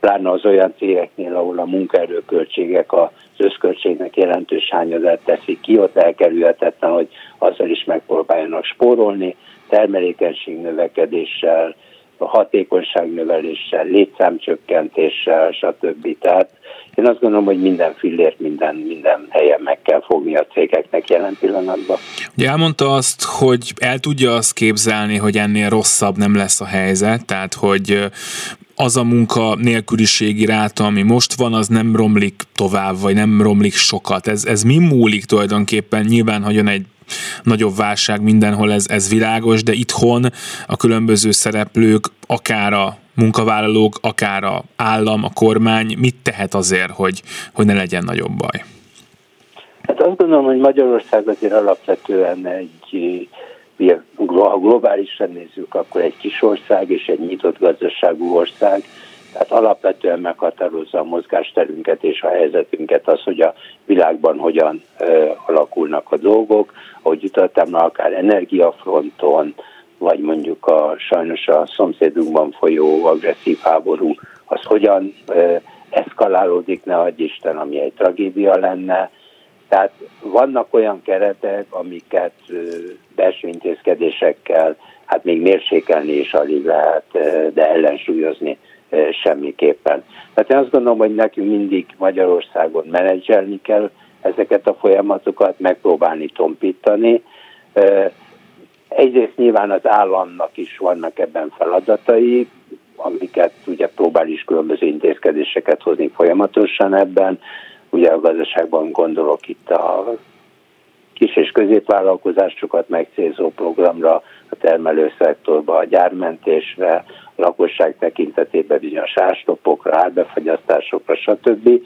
pláne az olyan cégeknél, ahol a munkaerőköltségek az összköltségnek jelentős hányadát teszik ki, ott elkerülhetetlen, hogy azzal is megpróbáljanak spórolni, termelékenység növekedéssel, a hatékonyság növeléssel, létszámcsökkentéssel, stb. Tehát én azt gondolom, hogy minden fillért minden, minden helyen meg kell fogni a cégeknek jelen pillanatban. Ugye elmondta azt, hogy el tudja azt képzelni, hogy ennél rosszabb nem lesz a helyzet, tehát hogy az a munka nélküliségi ráta, ami most van, az nem romlik tovább, vagy nem romlik sokat. Ez, ez mi múlik tulajdonképpen? Nyilván, hogy jön egy nagyobb válság mindenhol, ez, ez világos, de itthon a különböző szereplők, akár a munkavállalók, akár a állam, a kormány mit tehet azért, hogy, hogy ne legyen nagyobb baj? Hát azt gondolom, hogy Magyarország azért alapvetően egy, ha globálisan nézzük, akkor egy kis ország és egy nyitott gazdaságú ország, tehát alapvetően meghatározza a mozgásterünket és a helyzetünket az, hogy a világban hogyan ö, alakulnak a dolgok, ahogy utaltam, akár energiafronton, vagy mondjuk a sajnos a szomszédunkban folyó agresszív háború, az hogyan ö, eszkalálódik, ne adj Isten, ami egy tragédia lenne. Tehát vannak olyan keretek, amiket belső intézkedésekkel hát még mérsékelni is alig lehet, de ellensúlyozni semmiképpen. Tehát én azt gondolom, hogy nekünk mindig Magyarországon menedzselni kell ezeket a folyamatokat, megpróbálni tompítani. Egyrészt nyilván az államnak is vannak ebben feladatai, amiket ugye próbál is különböző intézkedéseket hozni folyamatosan ebben. Ugye a gazdaságban gondolok itt a kis és középvállalkozásokat megcélzó programra, a termelőszektorba, a gyármentésre, lakosság tekintetében bizonyos árstopokra, árbefagyasztásokra, stb.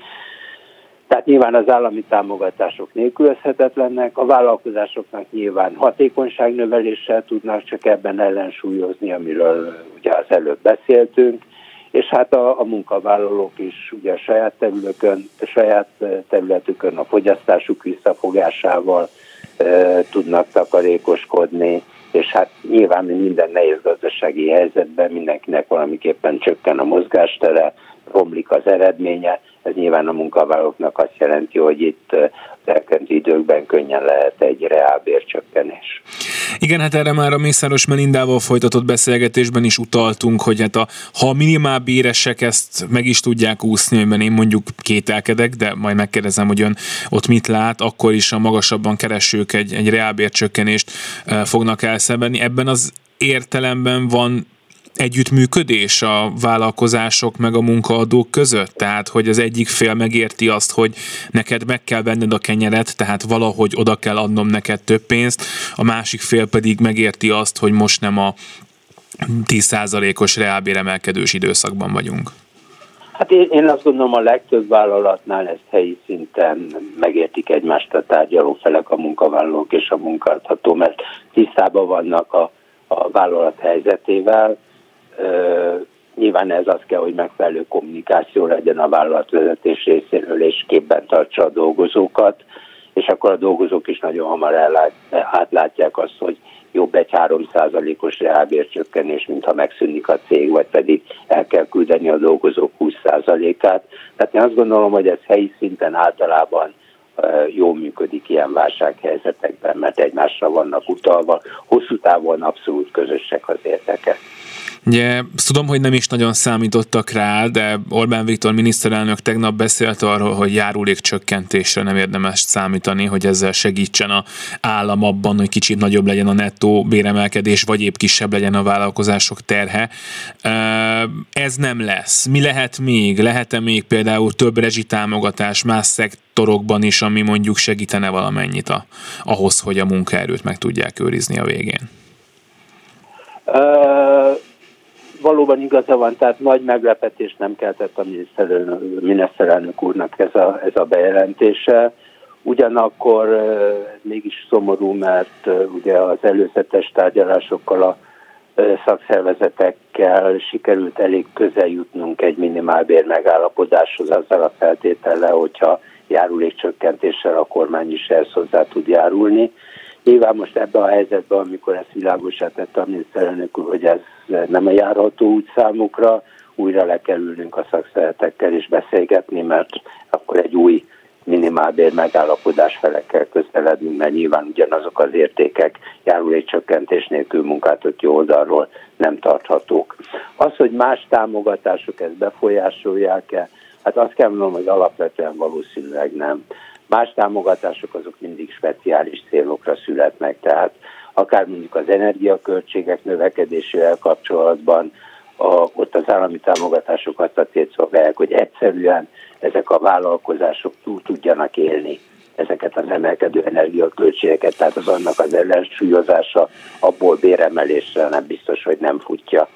Tehát nyilván az állami támogatások nélkülözhetetlennek, a vállalkozásoknak nyilván hatékonyságnöveléssel tudnak csak ebben ellensúlyozni, amiről ugye az előbb beszéltünk, és hát a, a munkavállalók is ugye a saját területükön, a saját területükön a fogyasztásuk visszafogásával e, tudnak takarékoskodni, és hát nyilván minden nehéz gazdasági helyzetben mindenkinek valamiképpen csökken a mozgástere, romlik az eredménye, ez nyilván a munkavállalóknak azt jelenti, hogy itt az elköntő időkben könnyen lehet egy reálbércsökkenés. Igen, hát erre már a Mészáros Melindával folytatott beszélgetésben is utaltunk, hogy hát a, ha a minimálbéresek ezt meg is tudják úszni, amiben én mondjuk kételkedek, de majd megkérdezem, hogy ön ott mit lát, akkor is a magasabban keresők egy, egy reálbércsökkenést fognak elszenvedni. Ebben az értelemben van együttműködés a vállalkozások meg a munkaadók között? Tehát, hogy az egyik fél megérti azt, hogy neked meg kell venned a kenyeret, tehát valahogy oda kell adnom neked több pénzt, a másik fél pedig megérti azt, hogy most nem a 10%-os reálbéremelkedős időszakban vagyunk. Hát én, én azt gondolom a legtöbb vállalatnál ezt helyi szinten megértik egymást a tárgyaló felek, a munkavállalók és a munkáltató, mert tisztában vannak a, a vállalat helyzetével. Nyilván ez az kell, hogy megfelelő kommunikáció legyen a vállalatvezetés részéről, és képben tartsa a dolgozókat, és akkor a dolgozók is nagyon hamar ellát, átlátják azt, hogy jobb egy 3%-os reálbércsökkenés, mint ha megszűnik a cég, vagy pedig el kell küldeni a dolgozók 20%-át. Tehát én azt gondolom, hogy ez helyi szinten általában jól működik ilyen válsághelyzetekben, mert egymásra vannak utalva, hosszú távon abszolút közösek az érdekek. Ugye tudom, hogy nem is nagyon számítottak rá, de Orbán Viktor miniszterelnök tegnap beszélt arról, hogy járulékcsökkentésre nem érdemes számítani, hogy ezzel segítsen a állam abban, hogy kicsit nagyobb legyen a nettó béremelkedés, vagy épp kisebb legyen a vállalkozások terhe. Ez nem lesz. Mi lehet még? Lehet-e még például több rezsitámogatás más szektorokban is, ami mondjuk segítene valamennyit a, ahhoz, hogy a munkaerőt meg tudják őrizni a végén? Uh valóban igaza van, tehát nagy meglepetés nem keltett a miniszterelnök úrnak ez a, ez a bejelentése. Ugyanakkor mégis szomorú, mert ugye az előzetes tárgyalásokkal a szakszervezetekkel sikerült elég közel jutnunk egy minimálbér megállapodáshoz azzal a feltétellel, hogyha járulékcsökkentéssel a kormány is ehhez hozzá tud járulni. Nyilván most ebben a helyzetben, amikor ezt világosá tette a miniszterelnök úr, hogy ez nem járható út számukra, újra le kell ülnünk a szakszeretekkel és beszélgetni, mert akkor egy új minimálbér megállapodás felekkel közeledünk, mert nyilván ugyanazok az értékek járulékcsökkentés nélkül munkáltató oldalról nem tarthatók. Az, hogy más támogatások ezt befolyásolják-e, hát azt kell mondanom, hogy alapvetően valószínűleg nem. Más támogatások azok mindig speciális célokra születnek, tehát akár mondjuk az energiaköltségek növekedésével kapcsolatban, a, ott az állami támogatások azt a célt szolgálják, hogy egyszerűen ezek a vállalkozások túl tudjanak élni ezeket az emelkedő energiaköltségeket, tehát az annak az ellensúlyozása abból béremelésre nem biztos, hogy nem futja.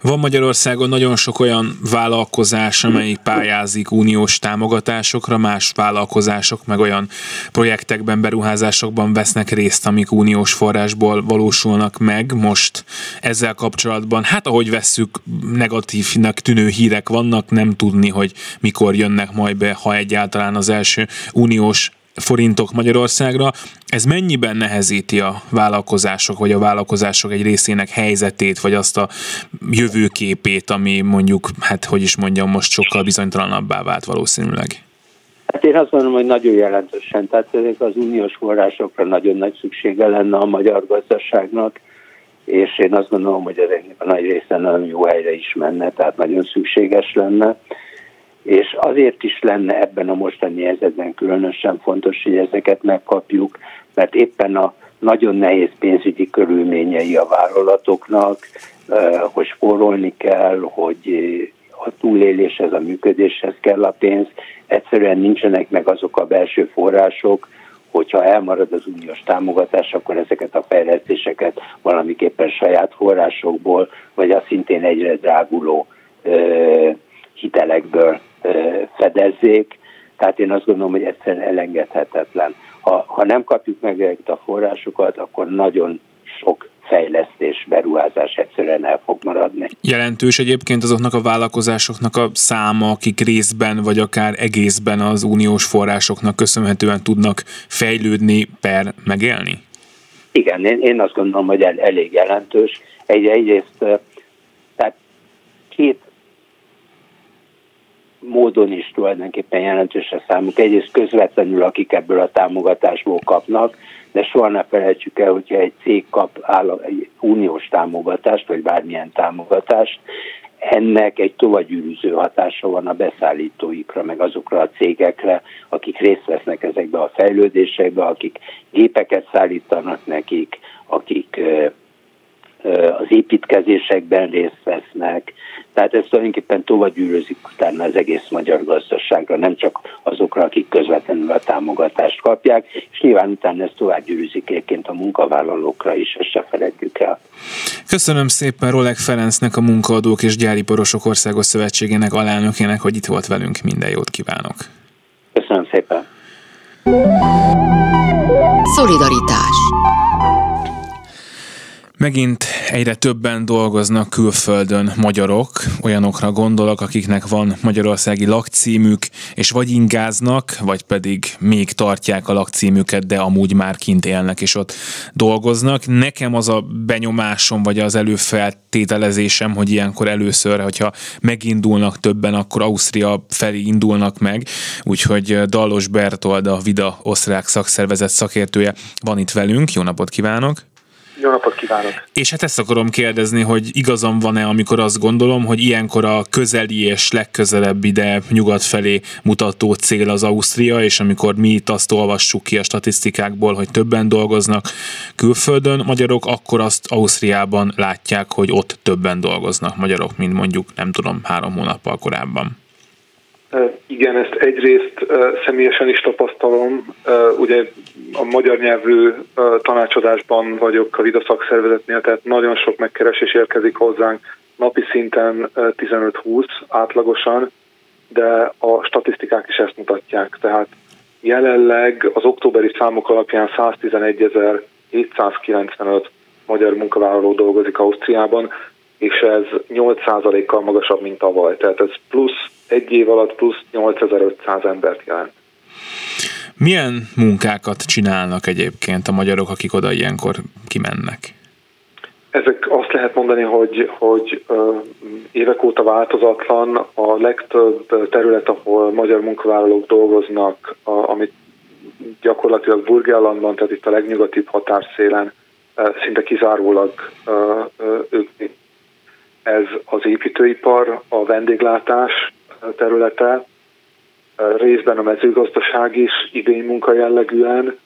Van Magyarországon nagyon sok olyan vállalkozás, amelyik pályázik uniós támogatásokra, más vállalkozások meg olyan projektekben, beruházásokban vesznek részt, amik uniós forrásból valósulnak meg. Most ezzel kapcsolatban, hát ahogy vesszük, negatívnak tűnő hírek vannak, nem tudni, hogy mikor jönnek majd be, ha egyáltalán az első uniós forintok Magyarországra. Ez mennyiben nehezíti a vállalkozások, vagy a vállalkozások egy részének helyzetét, vagy azt a jövőképét, ami mondjuk, hát hogy is mondjam, most sokkal bizonytalanabbá vált valószínűleg? Hát én azt mondom, hogy nagyon jelentősen, tehát ezek az uniós forrásokra nagyon nagy szüksége lenne a magyar gazdaságnak, és én azt gondolom, hogy ezeknek a nagy része nagyon jó helyre is menne, tehát nagyon szükséges lenne és azért is lenne ebben a mostani helyzetben különösen fontos, hogy ezeket megkapjuk, mert éppen a nagyon nehéz pénzügyi körülményei a vállalatoknak, hogy spórolni kell, hogy a túléléshez, a működéshez kell a pénz, egyszerűen nincsenek meg azok a belső források, hogyha elmarad az uniós támogatás, akkor ezeket a fejlesztéseket valamiképpen saját forrásokból, vagy a szintén egyre dráguló hitelekből fedezzék, tehát én azt gondolom, hogy egyszerűen elengedhetetlen. Ha, ha nem kapjuk meg ezeket a forrásokat, akkor nagyon sok fejlesztés, beruházás egyszerűen el fog maradni. Jelentős egyébként azoknak a vállalkozásoknak a száma, akik részben vagy akár egészben az uniós forrásoknak köszönhetően tudnak fejlődni per megélni? Igen, én, én azt gondolom, hogy el, elég jelentős. Egy, egyrészt tehát két módon is tulajdonképpen jelentős a számuk. Egyrészt közvetlenül, akik ebből a támogatásból kapnak, de soha ne felejtsük el, hogyha egy cég kap állam, egy uniós támogatást, vagy bármilyen támogatást, ennek egy tovagyűrűző hatása van a beszállítóikra, meg azokra a cégekre, akik részt vesznek ezekbe a fejlődésekbe, akik gépeket szállítanak nekik, akik az építkezésekben részt vesznek, tehát ez tulajdonképpen tovább gyűrözik utána az egész magyar gazdaságra, nem csak azokra, akik közvetlenül a támogatást kapják, és nyilván utána ez tovább gyűrűzik egyébként a munkavállalókra is, ezt se feledjük el. Köszönöm szépen Rolek Ferencnek, a Munkaadók és Gyáriparosok Országos Szövetségének alelnökének, hogy itt volt velünk. Minden jót kívánok! Köszönöm szépen! Szolidaritás Megint egyre többen dolgoznak külföldön magyarok, olyanokra gondolok, akiknek van magyarországi lakcímük, és vagy ingáznak, vagy pedig még tartják a lakcímüket, de amúgy már kint élnek, és ott dolgoznak. Nekem az a benyomásom, vagy az előfeltételezésem, hogy ilyenkor először, hogyha megindulnak többen, akkor Ausztria felé indulnak meg, úgyhogy Dallos Bertold, a Vida osztrák szakszervezet szakértője van itt velünk. Jó napot kívánok! Jó napot kívánok! És hát ezt akarom kérdezni, hogy igazam van-e, amikor azt gondolom, hogy ilyenkor a közeli és legközelebb ide nyugat felé mutató cél az Ausztria, és amikor mi itt azt olvassuk ki a statisztikákból, hogy többen dolgoznak külföldön magyarok, akkor azt Ausztriában látják, hogy ott többen dolgoznak magyarok, mint mondjuk, nem tudom, három hónappal korábban. Igen, ezt egyrészt személyesen is tapasztalom. Ugye a magyar nyelvű tanácsadásban vagyok a Vida szakszervezetnél, tehát nagyon sok megkeresés érkezik hozzánk napi szinten 15-20 átlagosan, de a statisztikák is ezt mutatják. Tehát jelenleg az októberi számok alapján 111.795 magyar munkavállaló dolgozik Ausztriában, és ez 8%-kal magasabb, mint tavaly. Tehát ez plusz egy év alatt plusz 8500 embert jelent. Milyen munkákat csinálnak egyébként a magyarok, akik oda ilyenkor kimennek? Ezek azt lehet mondani, hogy, hogy évek óta változatlan. A legtöbb terület, ahol magyar munkavállalók dolgoznak, amit gyakorlatilag Burgellandban, tehát itt a legnyugatibb határszélen szinte kizárólag ők. Ez az építőipar, a vendéglátás, területe, részben a mezőgazdaság is idén munka jellegűen,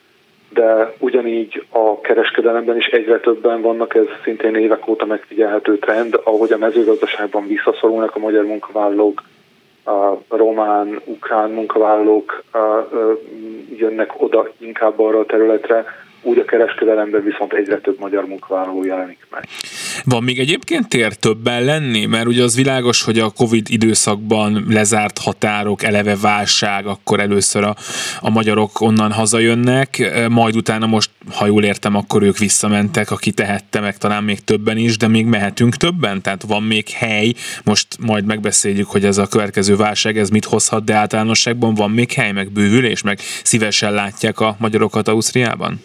de ugyanígy a kereskedelemben is egyre többen vannak, ez szintén évek óta megfigyelhető trend, ahogy a mezőgazdaságban visszaszorulnak a magyar munkavállalók, a román, ukrán munkavállalók jönnek oda inkább arra a területre, úgy a kereskedelemben viszont egyre több magyar munkavállaló jelenik meg. Van még egyébként tér többen lenni? Mert ugye az világos, hogy a Covid időszakban lezárt határok, eleve válság, akkor először a, a magyarok onnan hazajönnek, majd utána most, ha jól értem, akkor ők visszamentek, aki tehette meg talán még többen is, de még mehetünk többen? Tehát van még hely, most majd megbeszéljük, hogy ez a következő válság, ez mit hozhat, de általánosságban van még hely, meg bővülés, meg szívesen látják a magyarokat Ausztriában?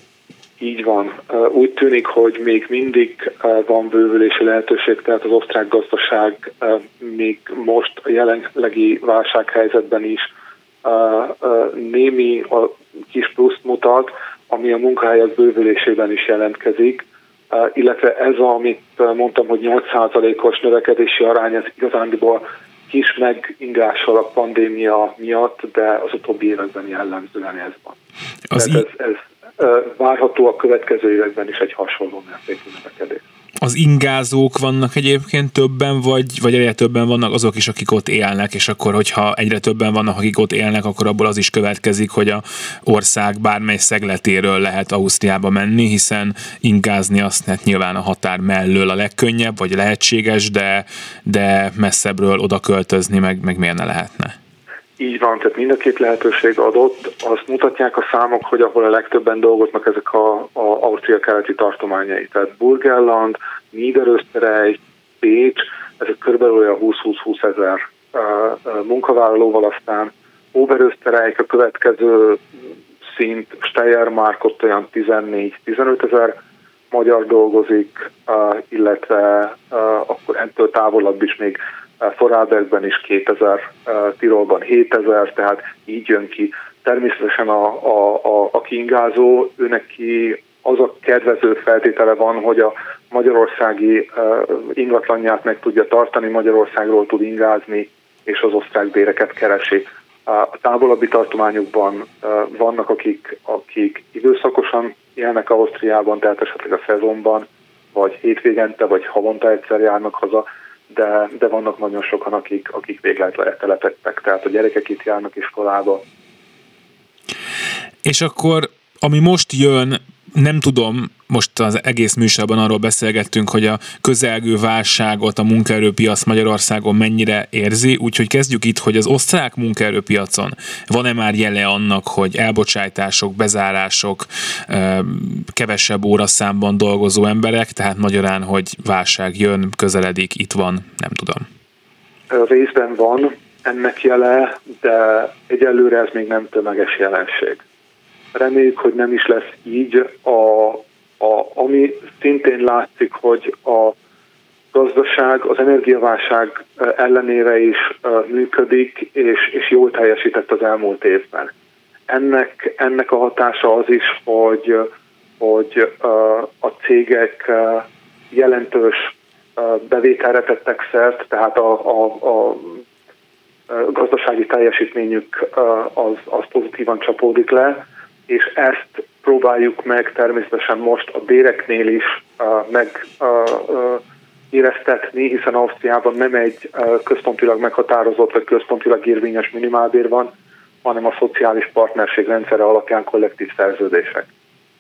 Így van. Úgy tűnik, hogy még mindig van bővülési lehetőség, tehát az osztrák gazdaság még most a jelenlegi válsághelyzetben is némi a kis pluszt mutat, ami a munkahelyek bővülésében is jelentkezik, illetve ez, amit mondtam, hogy 8%-os növekedési arány, ez igazándiból kis megingással a pandémia miatt, de az utóbbi években jellemzően ez van. Az Tehát ez, ez várható a következő években is egy hasonló mértékű növekedés. Az ingázók vannak egyébként többen, vagy, vagy egyre többen vannak azok is, akik ott élnek, és akkor, hogyha egyre többen vannak, akik ott élnek, akkor abból az is következik, hogy a ország bármely szegletéről lehet Ausztriába menni, hiszen ingázni azt hát nyilván a határ mellől a legkönnyebb, vagy lehetséges, de, de messzebbről oda költözni meg, meg miért ne lehetne? Így van, tehát mind a két lehetőség adott. Azt mutatják a számok, hogy ahol a legtöbben dolgoznak ezek a, a Ausztria keleti tartományai. Tehát Burgenland, Niederösterreich, Pécs, ezek körülbelül olyan 20-20-20 ezer munkavállalóval, aztán Oberösterreich a következő szint, Steiermark ott olyan 14-15 ezer magyar dolgozik, illetve akkor ettől távolabb is még Forrábergben is 2000, Tirolban 7000, tehát így jön ki. Természetesen a, a, a, a kingázó, ő neki az a kedvező feltétele van, hogy a magyarországi ingatlanját meg tudja tartani, Magyarországról tud ingázni, és az osztrák béreket keresi. A távolabbi tartományokban vannak, akik, akik időszakosan élnek Ausztriában, tehát esetleg a szezonban, vagy hétvégente, vagy havonta egyszer járnak haza, de, de vannak nagyon sokan, akik, akik végletre telepettek, tehát a gyerekek itt járnak iskolába. És akkor, ami most jön, nem tudom, most az egész műsorban arról beszélgettünk, hogy a közelgő válságot a munkaerőpiac Magyarországon mennyire érzi, úgyhogy kezdjük itt, hogy az osztrák munkaerőpiacon van-e már jele annak, hogy elbocsájtások, bezárások, kevesebb óraszámban dolgozó emberek, tehát magyarán, hogy válság jön, közeledik, itt van, nem tudom. Részben van ennek jele, de egyelőre ez még nem tömeges jelenség. Reméljük, hogy nem is lesz így. A, a, ami szintén látszik, hogy a gazdaság az energiaválság ellenére is működik, és, és jól teljesített az elmúlt évben. Ennek, ennek a hatása az is, hogy, hogy a cégek jelentős bevételre tettek szert, tehát a, a, a gazdasági teljesítményük az, az pozitívan csapódik le, és ezt próbáljuk meg természetesen most a béreknél is uh, hiszen Ausztriában nem egy központilag meghatározott vagy központilag érvényes minimálbér van, hanem a szociális partnerség rendszere alapján kollektív szerződések.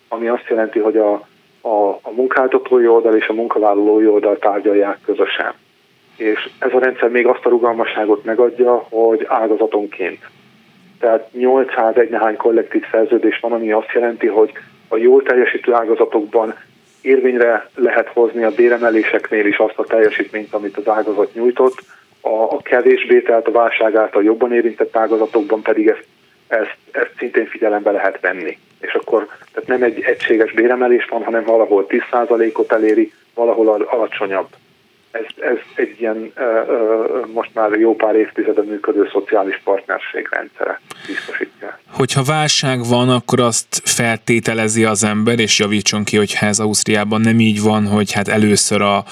Ami azt jelenti, hogy a, a, a munkáltatói oldal és a munkavállalói oldal tárgyalják közösen. És ez a rendszer még azt a rugalmasságot megadja, hogy ágazatonként tehát 801 nehány kollektív szerződés van, ami azt jelenti, hogy a jól teljesítő ágazatokban érvényre lehet hozni a béremeléseknél is azt a teljesítményt, amit az ágazat nyújtott, a, a kevésbé, tehát a válság által jobban érintett ágazatokban pedig ezt, ezt, ezt szintén figyelembe lehet venni. És akkor tehát nem egy egységes béremelés van, hanem valahol 10%-ot eléri, valahol alacsonyabb ez, ez egy ilyen most már jó pár évtizede működő szociális partnerség rendszere biztosítja. Hogyha válság van, akkor azt feltételezi az ember, és javítson ki, hogyha ez Ausztriában nem így van, hogy hát először a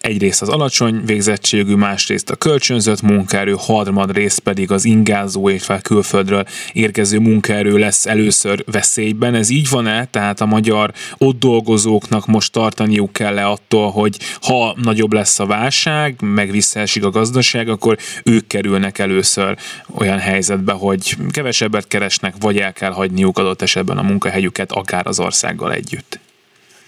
egyrészt az alacsony végzettségű, másrészt a kölcsönzött munkaerő, harmadrészt pedig az ingázó, illetve külföldről érkező munkaerő lesz először veszélyben. Ez így van-e? Tehát a magyar ott dolgozóknak most tartaniuk kell-e attól, hogy ha nagyobb lesz a válság, meg visszaesik a gazdaság, akkor ők kerülnek először olyan helyzetbe, hogy kevesebbet keresnek, vagy el kell hagyniuk adott esetben a munkahelyüket, akár az országgal együtt.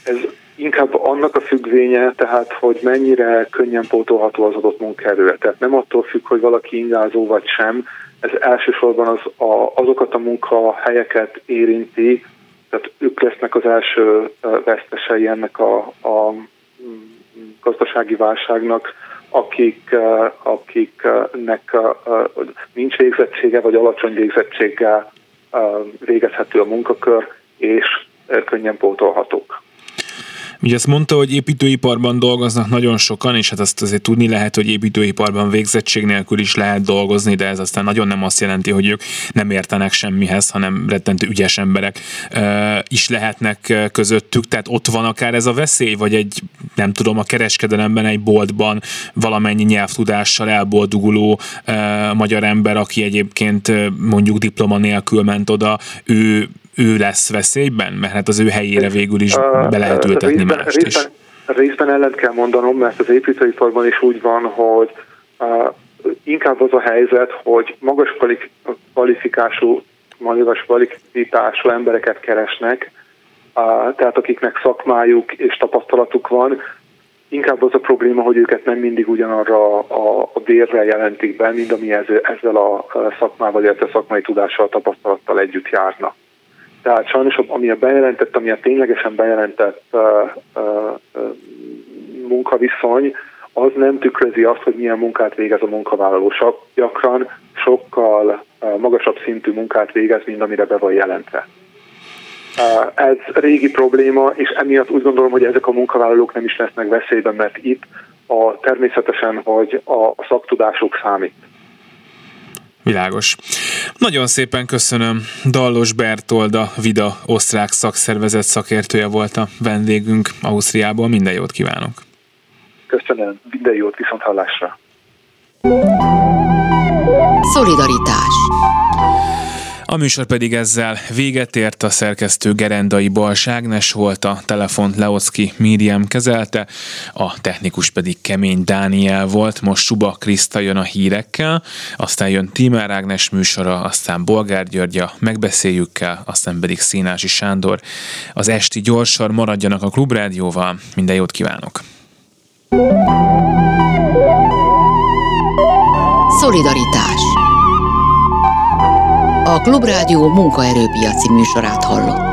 Ez inkább annak a függvénye, tehát hogy mennyire könnyen pótolható az adott munkaerő. Tehát nem attól függ, hogy valaki ingázó vagy sem, ez elsősorban az, a, azokat a munkahelyeket érinti, tehát ők lesznek az első vesztesei ennek a, a gazdasági válságnak, akik, akiknek nincs végzettsége vagy alacsony végzettséggel végezhető a munkakör, és könnyen pótolhatók. Ugye azt mondta, hogy építőiparban dolgoznak nagyon sokan, és hát azt azért tudni lehet, hogy építőiparban végzettség nélkül is lehet dolgozni, de ez aztán nagyon nem azt jelenti, hogy ők nem értenek semmihez, hanem rettentő ügyes emberek is lehetnek közöttük. Tehát ott van akár ez a veszély, vagy egy, nem tudom, a kereskedelemben, egy boltban valamennyi nyelvtudással elboldoguló magyar ember, aki egyébként mondjuk diploma nélkül ment oda, ő ő lesz veszélyben? Mert hát az ő helyére végül is be lehet ültetni részben, mást is. Részben, részben ellen kell mondanom, mert az építőiparban is úgy van, hogy inkább az a helyzet, hogy magas kvalifikású, magas kvalifikású embereket keresnek, tehát akiknek szakmájuk és tapasztalatuk van, inkább az a probléma, hogy őket nem mindig ugyanarra a, a bérre jelentik be, mint ami ezzel a szakmával, illetve szakmai tudással, tapasztalattal együtt járna. Tehát sajnos, ami a bejelentett, ami a ténylegesen bejelentett uh, uh, munkaviszony, az nem tükrözi azt, hogy milyen munkát végez a munkavállaló. Sok, gyakran sokkal magasabb szintű munkát végez, mint amire be van jelentve. Ez régi probléma, és emiatt úgy gondolom, hogy ezek a munkavállalók nem is lesznek veszélyben, mert itt a, természetesen, hogy a szaktudások számít. Világos. Nagyon szépen köszönöm. Dallos Bertold, a Vida osztrák szakszervezet szakértője volt a vendégünk Ausztriából. Minden jót kívánok. Köszönöm. Minden jót, viszont hallásra. Szolidaritás A műsor pedig ezzel véget ért, a szerkesztő Gerendai Balságnes volt, a telefont Leocki Miriam kezelte, a technikus pedig Kemény Dániel volt, most Suba Kriszta jön a hírekkel, aztán jön Tímár Ágnes műsora, aztán Bolgár György megbeszéljük kell, aztán pedig Színási Sándor. Az esti gyorsar maradjanak a Klubrádióval, minden jót kívánok! Szolidaritás A Klubrádió munkaerőpiaci műsorát hallották.